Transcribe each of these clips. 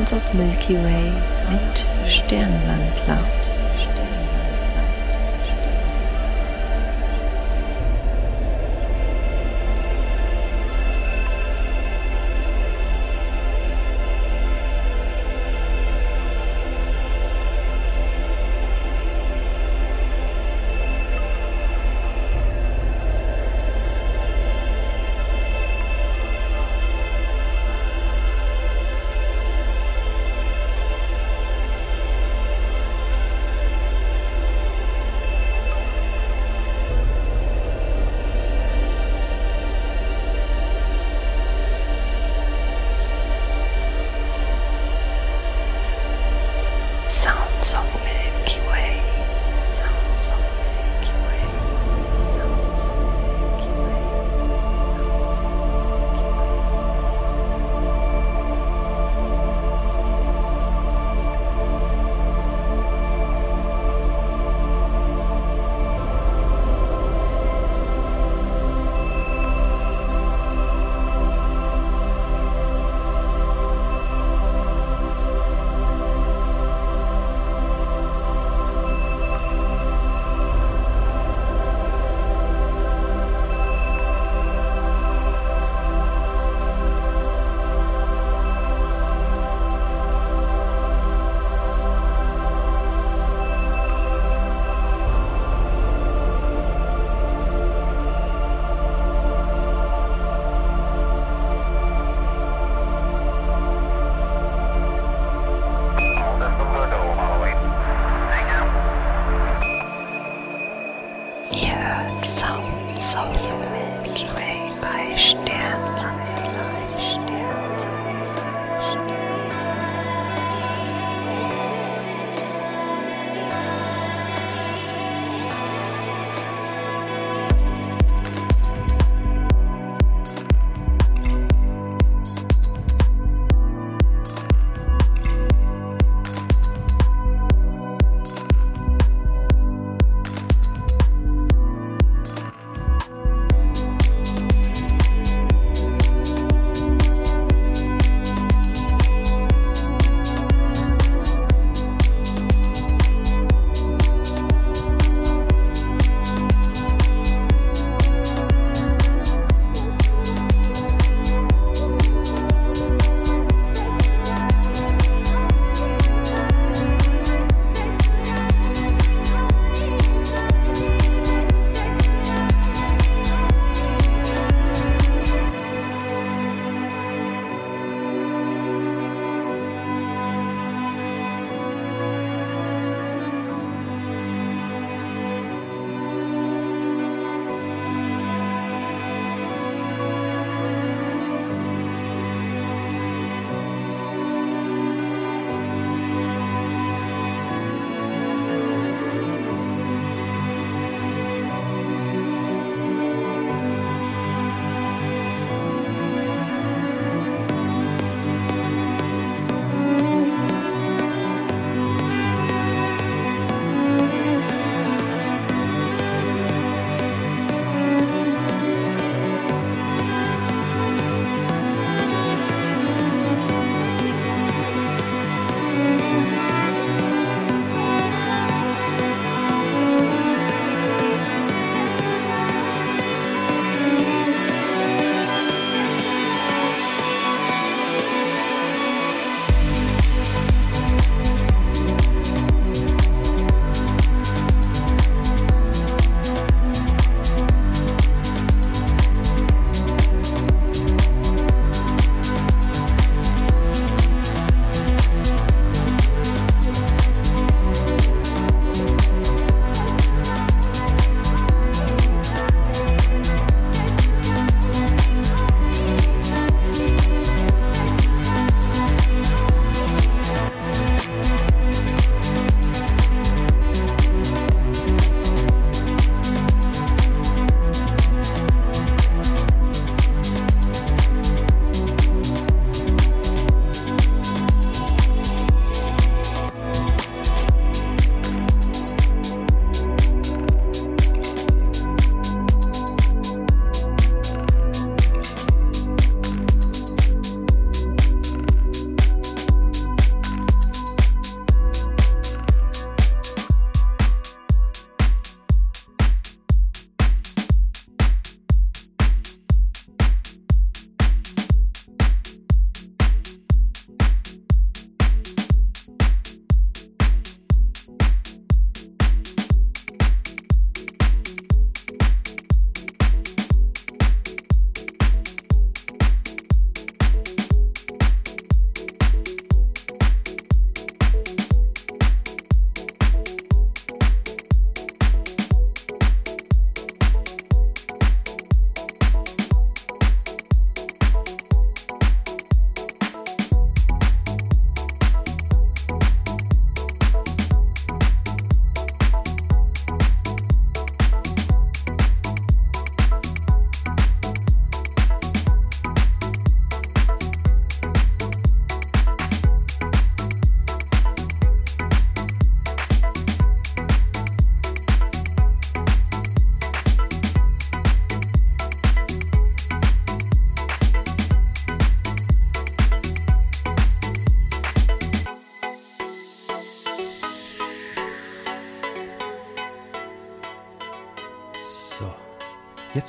Sounds of Milky Ways mit Sternenlandler.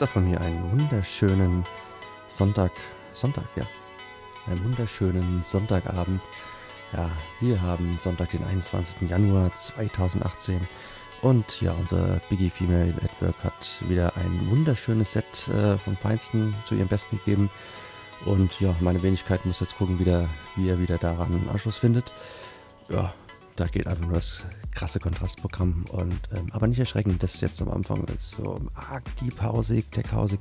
Jetzt von mir einen wunderschönen Sonntag, Sonntag, ja. Einen wunderschönen Sonntagabend. Ja, wir haben Sonntag, den 21. Januar 2018. Und ja, unser Biggie Female Network hat wieder ein wunderschönes Set äh, vom Feinsten zu ihrem Besten gegeben. Und ja, meine Wenigkeit muss jetzt gucken, wie, der, wie er wieder daran einen Anschluss findet. Ja, da geht einfach nur das krasse Kontrastprogramm. Und, ähm, aber nicht erschrecken, das jetzt am Anfang ist so arg deephausig, techhausig.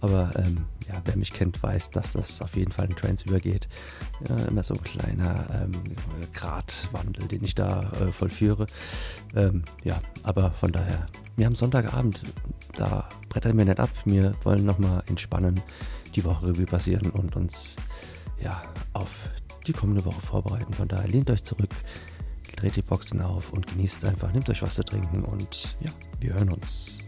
Aber ähm, ja, wer mich kennt, weiß, dass das auf jeden Fall in Trance übergeht. Ja, immer so ein kleiner ähm, Gratwandel, den ich da äh, vollführe. Ähm, ja, aber von daher, wir haben Sonntagabend, da brettern wir nicht ab. Wir wollen nochmal entspannen, die Woche Revue passieren und uns ja auf die kommende Woche vorbereiten. Von daher lehnt euch zurück, dreht die Boxen auf und genießt einfach. Nehmt euch was zu trinken und ja, wir hören uns.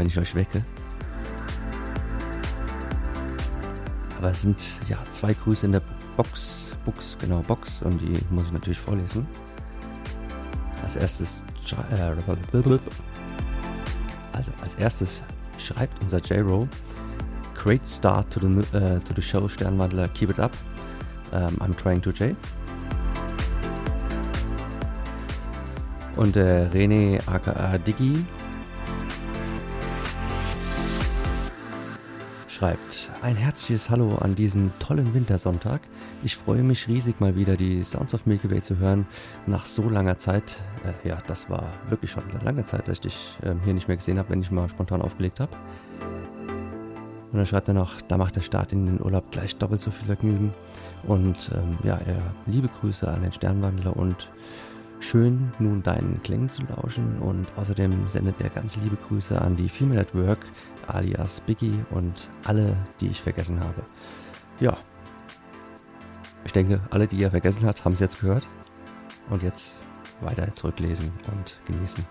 Wenn ich euch wecke. Aber es sind ja zwei Grüße in der Box, Box, genau, Box und die muss ich natürlich vorlesen. Als erstes, äh, also als erstes schreibt unser J-Ro, Great start to the, uh, to the show Sternwandler, keep it up. Um, I'm trying to J. Und äh, René aka Diggi ein herzliches Hallo an diesen tollen Wintersonntag. Ich freue mich riesig mal wieder die Sounds of Milky Way zu hören nach so langer Zeit. Äh, ja, das war wirklich schon eine lange Zeit, dass ich dich äh, hier nicht mehr gesehen habe, wenn ich mal spontan aufgelegt habe. Und dann schreibt er noch, da macht der Start in den Urlaub gleich doppelt so viel Vergnügen. Und ähm, ja, er, liebe Grüße an den Sternwandler und schön nun deinen Klängen zu lauschen. Und außerdem sendet er ganz liebe Grüße an die Female at Work, alias Biggie und alle, die ich vergessen habe. Ja, ich denke, alle, die er vergessen hat, haben es jetzt gehört. Und jetzt weiter zurücklesen und genießen.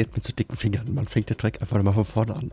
Passiert mit so dicken Fingern. Man fängt den Track einfach mal von vorne an.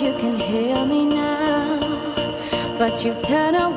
You can hear me now, but you turn away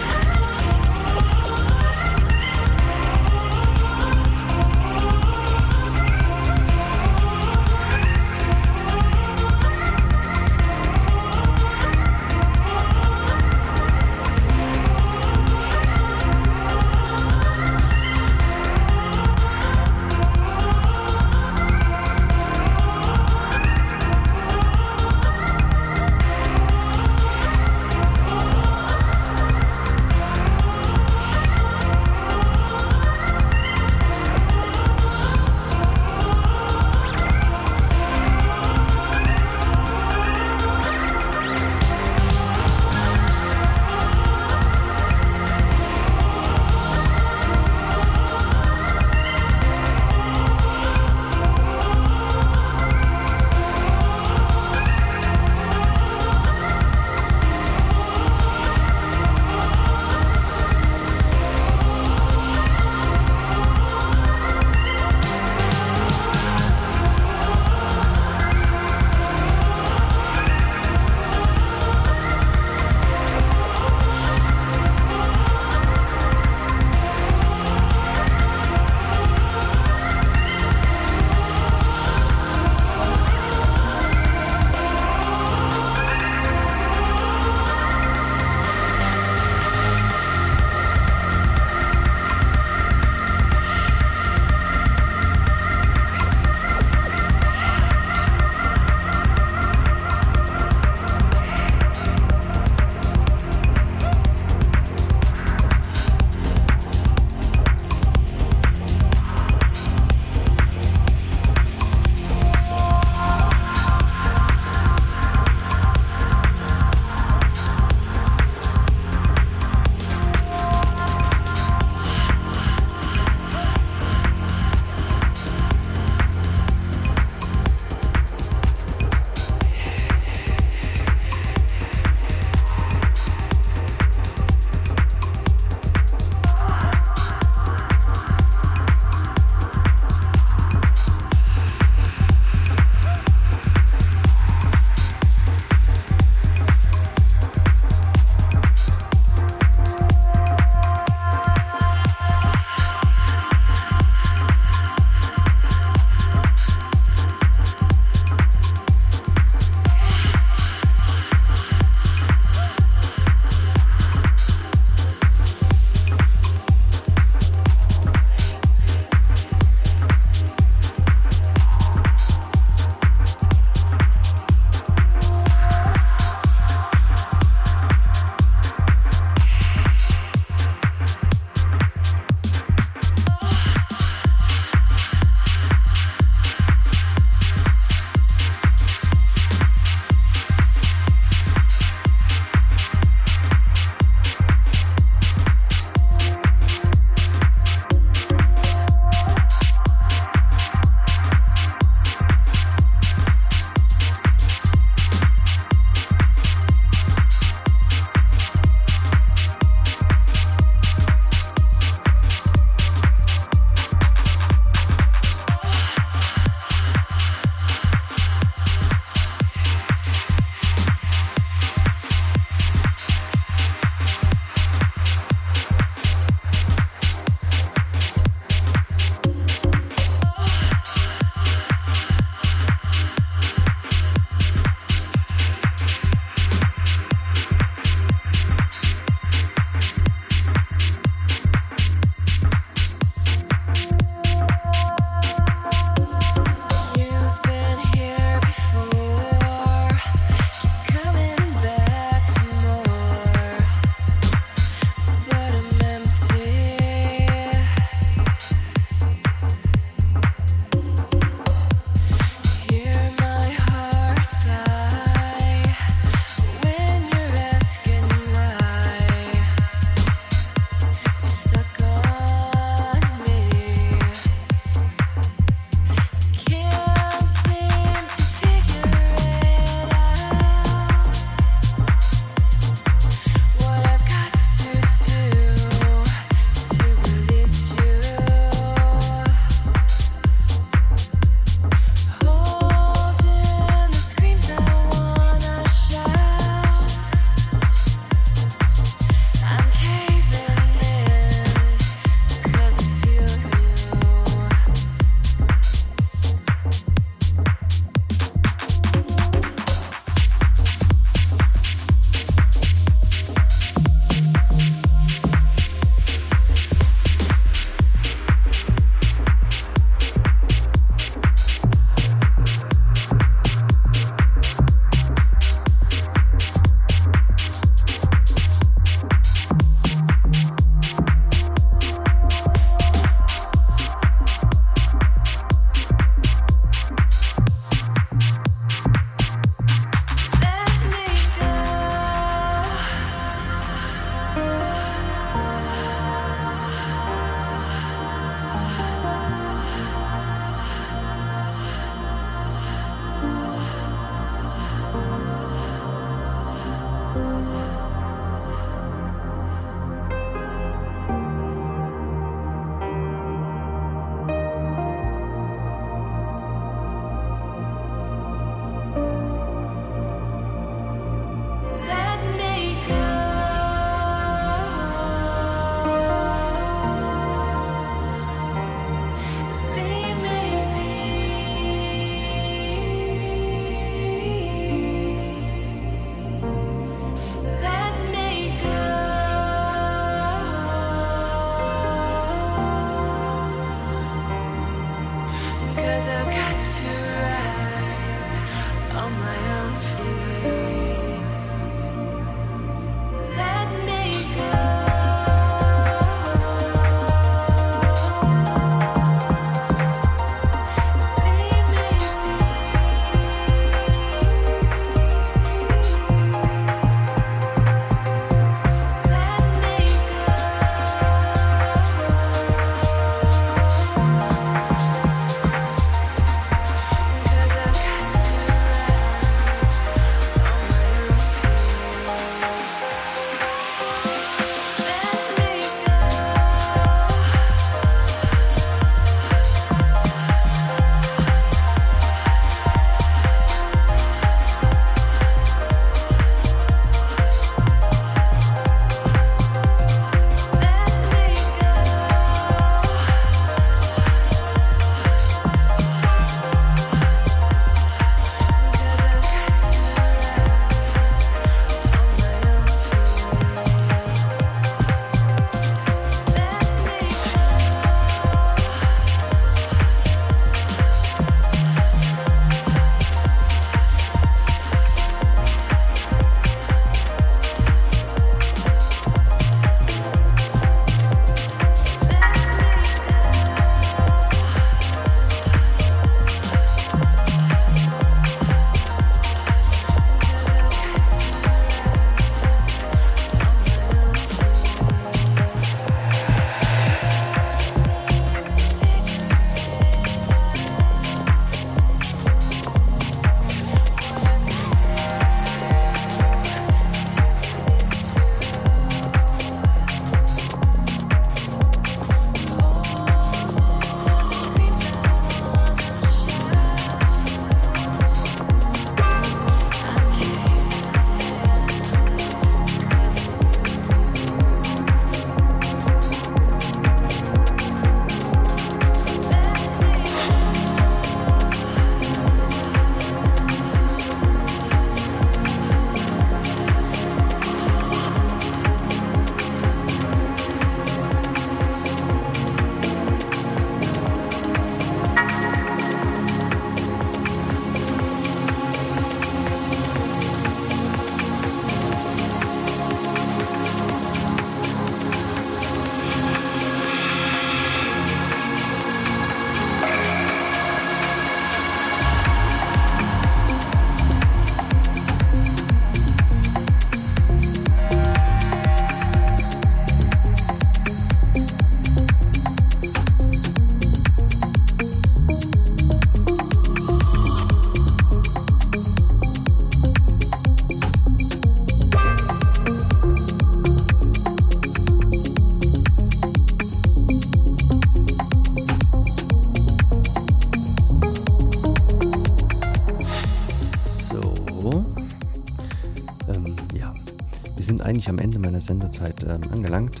eigentlich am Ende meiner Sendezeit ähm, angelangt.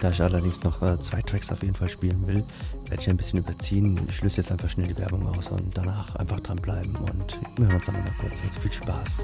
Da ich allerdings noch äh, zwei Tracks auf jeden Fall spielen will, werde ich ein bisschen überziehen. Ich löse jetzt einfach schnell die Werbung aus und danach einfach dranbleiben und wir hören uns dann mal kurz. Also viel Spaß.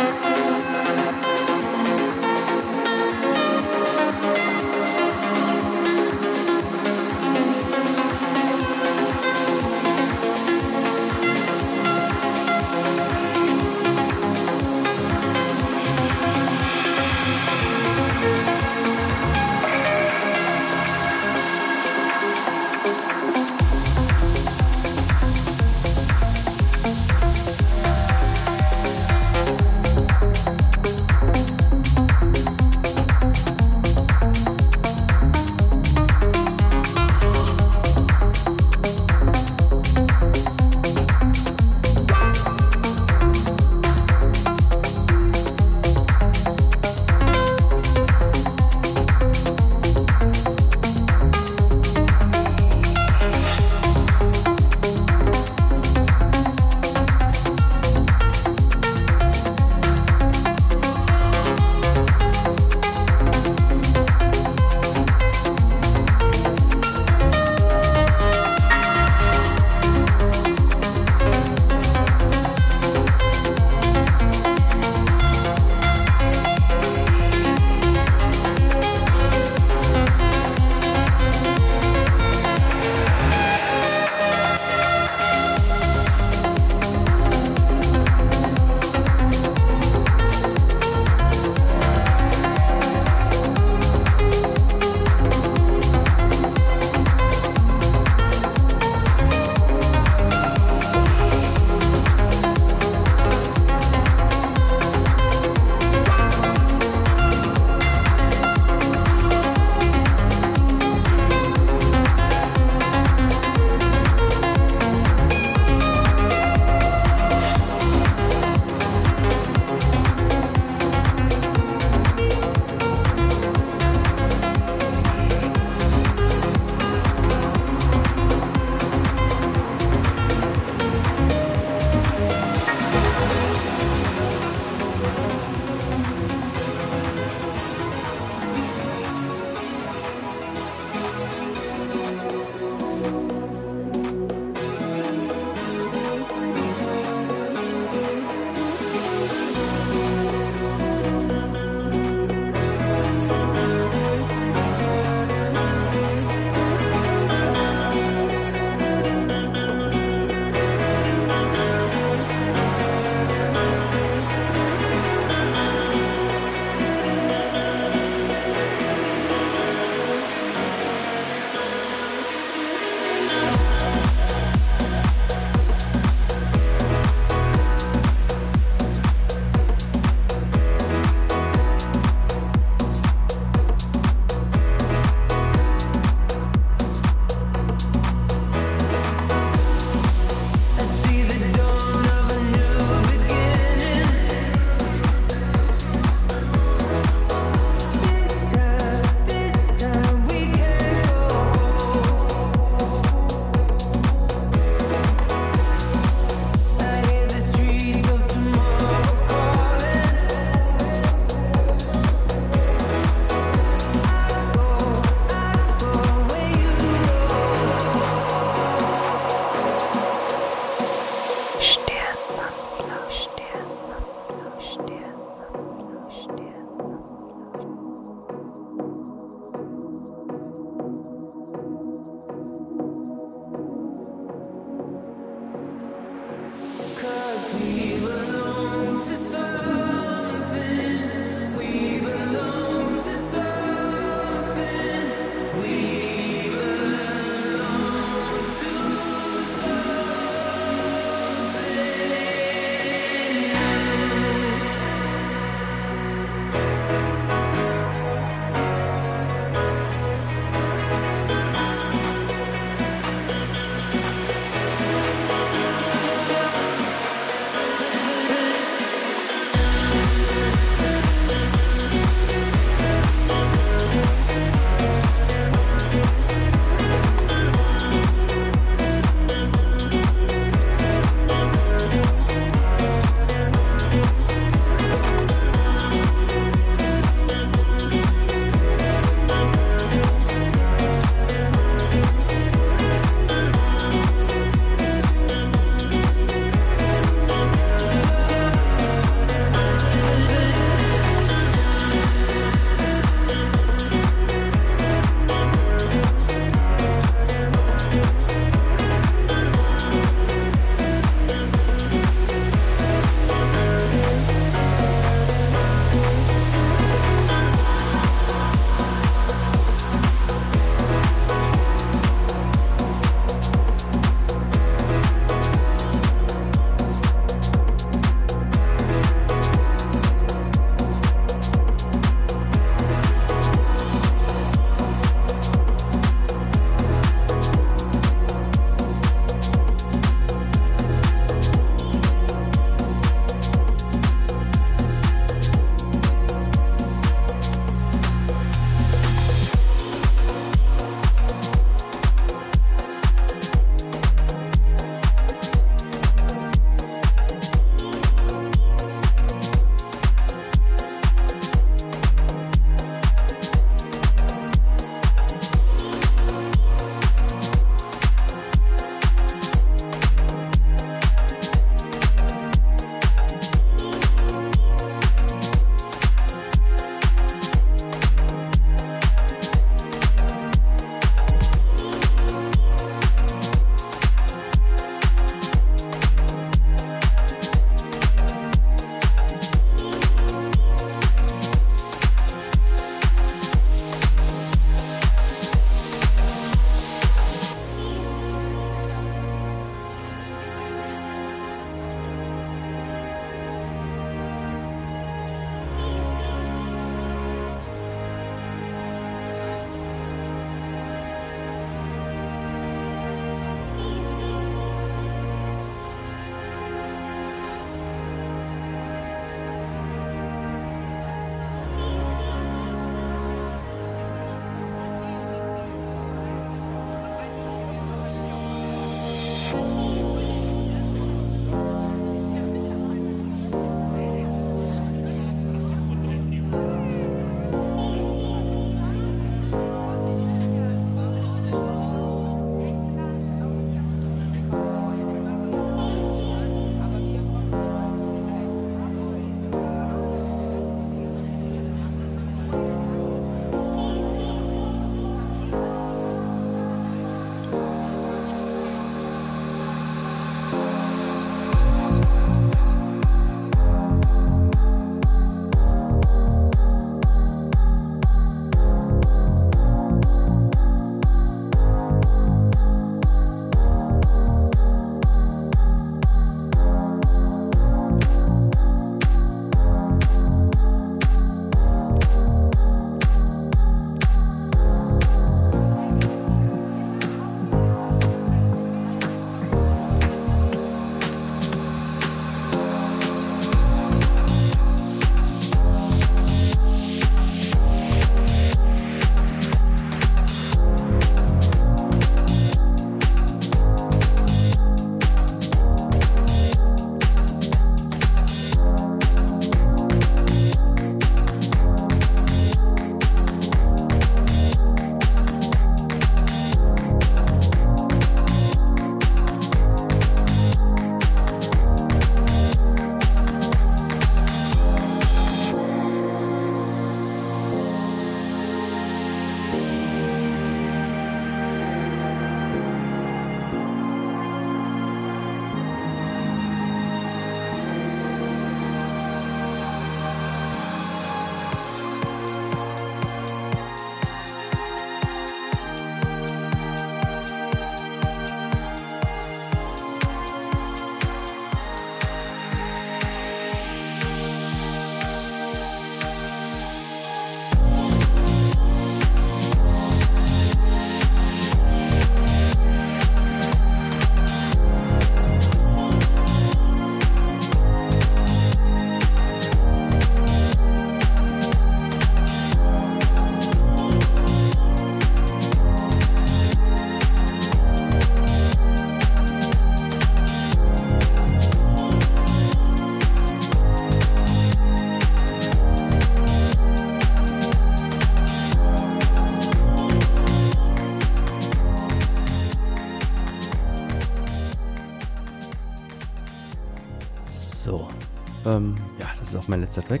Mein letzter Track.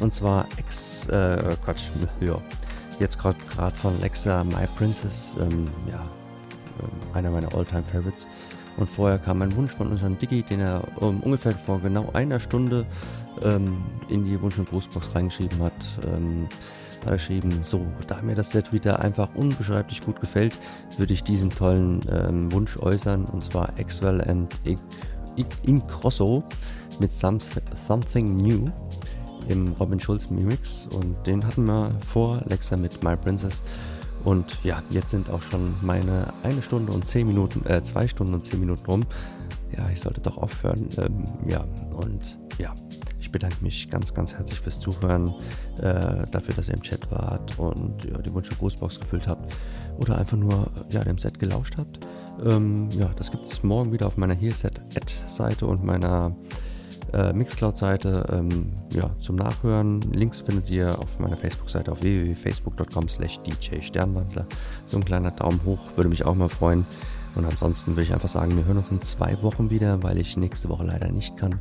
Und zwar Ex, äh, Quatsch, ja, jetzt gerade von Alexa My Princess, ähm, ja, ähm, einer meiner Alltime Favorites. Und vorher kam ein Wunsch von unserem Diggi, den er um, ungefähr vor genau einer Stunde ähm, in die Wunsch- und Grußbox reingeschrieben hat. Ähm, geschrieben, so, da mir das Set wieder einfach unbeschreiblich gut gefällt, würde ich diesen tollen ähm, Wunsch äußern, und zwar Axwell and Incrosso mit Something New im Robin Schulz Remix und den hatten wir vor Lexa mit My Princess und ja, jetzt sind auch schon meine eine Stunde und zehn Minuten, äh, zwei Stunden und zehn Minuten rum. Ja, ich sollte doch aufhören. Ähm, ja, und ja, ich bedanke mich ganz, ganz herzlich fürs Zuhören, äh, dafür, dass ihr im Chat wart und ja, die Wunsch- und Grußbox gefüllt habt oder einfach nur ja, dem Set gelauscht habt. Ähm, ja, das gibt es morgen wieder auf meiner Hearset-Seite und meiner äh, Mixcloud-Seite ähm, ja, zum Nachhören. Links findet ihr auf meiner Facebook-Seite auf www.facebook.com slash DJ Sternwandler. So ein kleiner Daumen hoch würde mich auch mal freuen. Und ansonsten würde ich einfach sagen, wir hören uns in zwei Wochen wieder, weil ich nächste Woche leider nicht kann.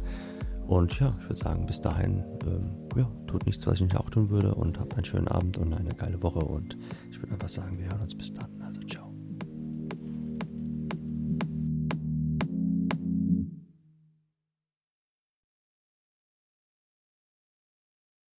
Und ja, ich würde sagen, bis dahin, ähm, ja, tut nichts, was ich nicht auch tun würde und habt einen schönen Abend und eine geile Woche. Und ich würde einfach sagen, wir hören uns bis dann.